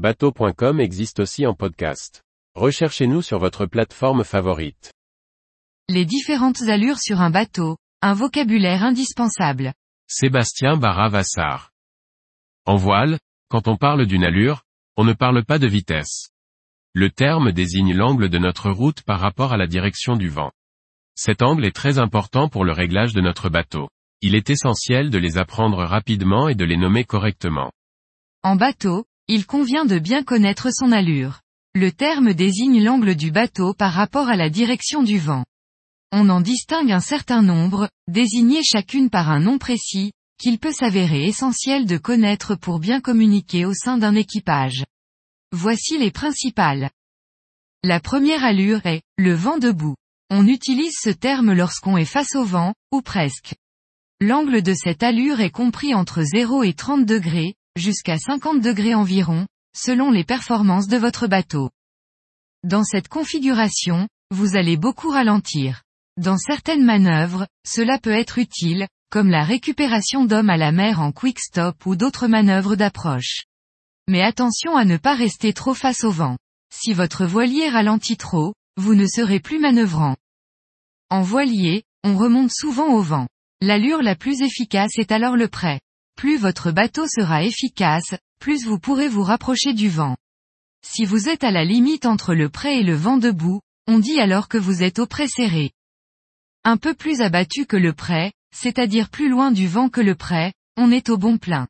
Bateau.com existe aussi en podcast. Recherchez-nous sur votre plateforme favorite. Les différentes allures sur un bateau, un vocabulaire indispensable. Sébastien Barra-Vassar. En voile, quand on parle d'une allure, on ne parle pas de vitesse. Le terme désigne l'angle de notre route par rapport à la direction du vent. Cet angle est très important pour le réglage de notre bateau. Il est essentiel de les apprendre rapidement et de les nommer correctement. En bateau, il convient de bien connaître son allure. Le terme désigne l'angle du bateau par rapport à la direction du vent. On en distingue un certain nombre, désignés chacune par un nom précis, qu'il peut s'avérer essentiel de connaître pour bien communiquer au sein d'un équipage. Voici les principales. La première allure est, le vent debout. On utilise ce terme lorsqu'on est face au vent, ou presque. L'angle de cette allure est compris entre 0 et 30 degrés, jusqu'à 50 degrés environ, selon les performances de votre bateau. Dans cette configuration, vous allez beaucoup ralentir. Dans certaines manœuvres, cela peut être utile, comme la récupération d'hommes à la mer en quick stop ou d'autres manœuvres d'approche. Mais attention à ne pas rester trop face au vent. Si votre voilier ralentit trop, vous ne serez plus manœuvrant. En voilier, on remonte souvent au vent. L'allure la plus efficace est alors le prêt. Plus votre bateau sera efficace, plus vous pourrez vous rapprocher du vent. Si vous êtes à la limite entre le prêt et le vent debout, on dit alors que vous êtes au prêt serré. Un peu plus abattu que le prêt, c'est-à-dire plus loin du vent que le prêt, on est au bon plein.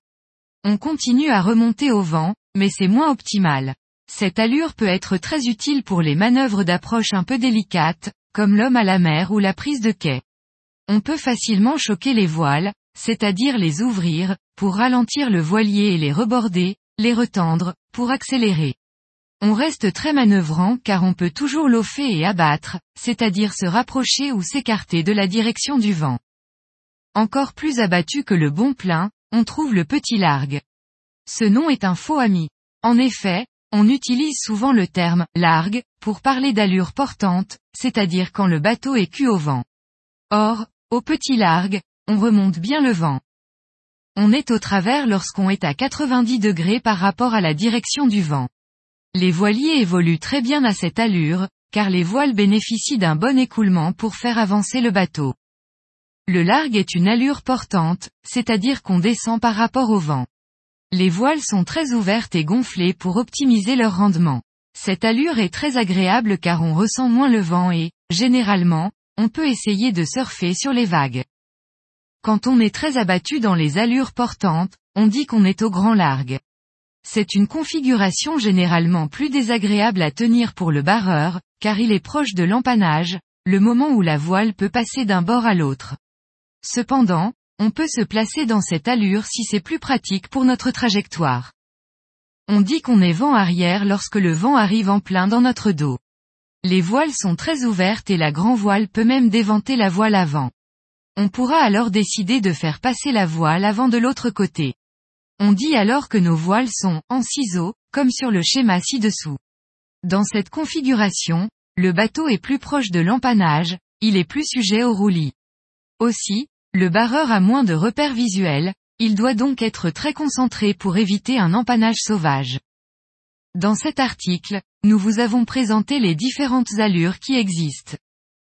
On continue à remonter au vent, mais c'est moins optimal. Cette allure peut être très utile pour les manœuvres d'approche un peu délicates, comme l'homme à la mer ou la prise de quai. On peut facilement choquer les voiles, c'est-à-dire les ouvrir, pour ralentir le voilier et les reborder, les retendre, pour accélérer. On reste très manœuvrant car on peut toujours lofer et abattre, c'est-à-dire se rapprocher ou s'écarter de la direction du vent. Encore plus abattu que le bon plein, on trouve le petit largue. Ce nom est un faux ami. En effet, on utilise souvent le terme largue pour parler d'allure portante, c'est-à-dire quand le bateau est cul au vent. Or, au petit largue, on remonte bien le vent. On est au travers lorsqu'on est à 90 degrés par rapport à la direction du vent. Les voiliers évoluent très bien à cette allure, car les voiles bénéficient d'un bon écoulement pour faire avancer le bateau. Le largue est une allure portante, c'est-à-dire qu'on descend par rapport au vent. Les voiles sont très ouvertes et gonflées pour optimiser leur rendement. Cette allure est très agréable car on ressent moins le vent et, généralement, on peut essayer de surfer sur les vagues. Quand on est très abattu dans les allures portantes, on dit qu'on est au grand largue. C'est une configuration généralement plus désagréable à tenir pour le barreur, car il est proche de l'empannage, le moment où la voile peut passer d'un bord à l'autre. Cependant, on peut se placer dans cette allure si c'est plus pratique pour notre trajectoire. On dit qu'on est vent arrière lorsque le vent arrive en plein dans notre dos. Les voiles sont très ouvertes et la grand voile peut même déventer la voile avant. On pourra alors décider de faire passer la voile avant de l'autre côté. On dit alors que nos voiles sont en ciseaux, comme sur le schéma ci-dessous. Dans cette configuration, le bateau est plus proche de l'empannage, il est plus sujet au roulis. Aussi, le barreur a moins de repères visuels, il doit donc être très concentré pour éviter un empannage sauvage. Dans cet article, nous vous avons présenté les différentes allures qui existent.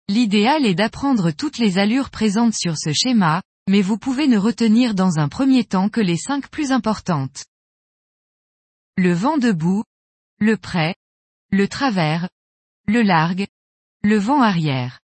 L'idéal est d'apprendre toutes les allures présentes sur ce schéma, mais vous pouvez ne retenir dans un premier temps que les cinq plus importantes. Le vent debout, le prêt, le travers, le largue, le vent arrière.